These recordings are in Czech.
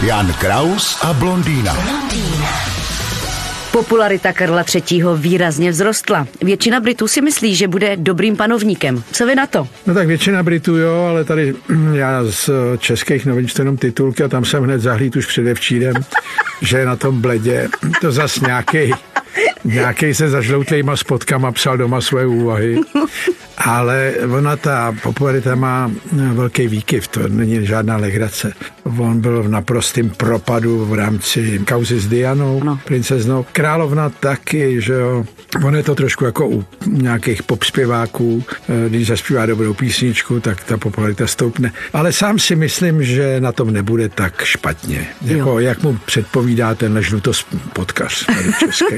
Jan Kraus a blondýna. Popularita Karla III. výrazně vzrostla. Většina Britů si myslí, že bude dobrým panovníkem. Co vy na to? No tak většina Britů jo, ale tady já z českých novin čtu jenom titulky a tam jsem hned zahlíd už předevčírem, že je na tom bledě. To zas nějaký Nějaký se zažloutlejma spotkama psal doma svoje úvahy, ale ona ta popularita má velký výkyv, to není žádná legrace. On byl v naprostém propadu v rámci kauzy s Dianou, no. princeznou. Královna taky, že jo. On je to trošku jako u nějakých popspěváků, když zaspívá dobrou písničku, tak ta popularita stoupne. Ale sám si myslím, že na tom nebude tak špatně, jako, jak mu předpovídá ten žlutos podkař tady český.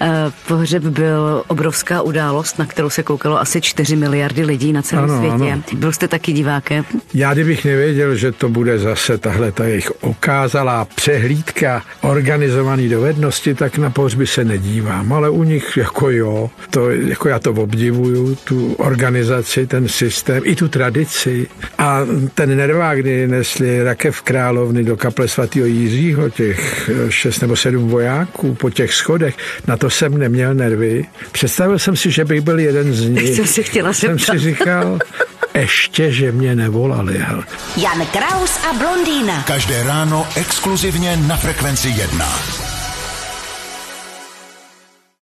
Eh, pohřeb byl obrovská událost, na kterou se koukalo asi 4 miliardy lidí na celém ano, světě. Ano. Byl jste taky divákem? Já kdybych nevěděl, že to bude zase tahle ta jejich okázalá přehlídka organizované dovednosti, tak na pohřby se nedívám. Ale u nich jako jo, to, jako já to obdivuju, tu organizaci, ten systém, i tu tradici. A ten nervák, kdy nesli rakev královny do kaple svatého Jiřího, těch šest nebo sedm vojáků po těch schodech, na to jsem neměl nervy. Představil jsem si, že bych byl jeden z nich. Si chtěla Jsem si říkal, ještě, že mě nevolali. Jan Kraus a blondýna. Každé ráno exkluzivně na Frekvenci 1.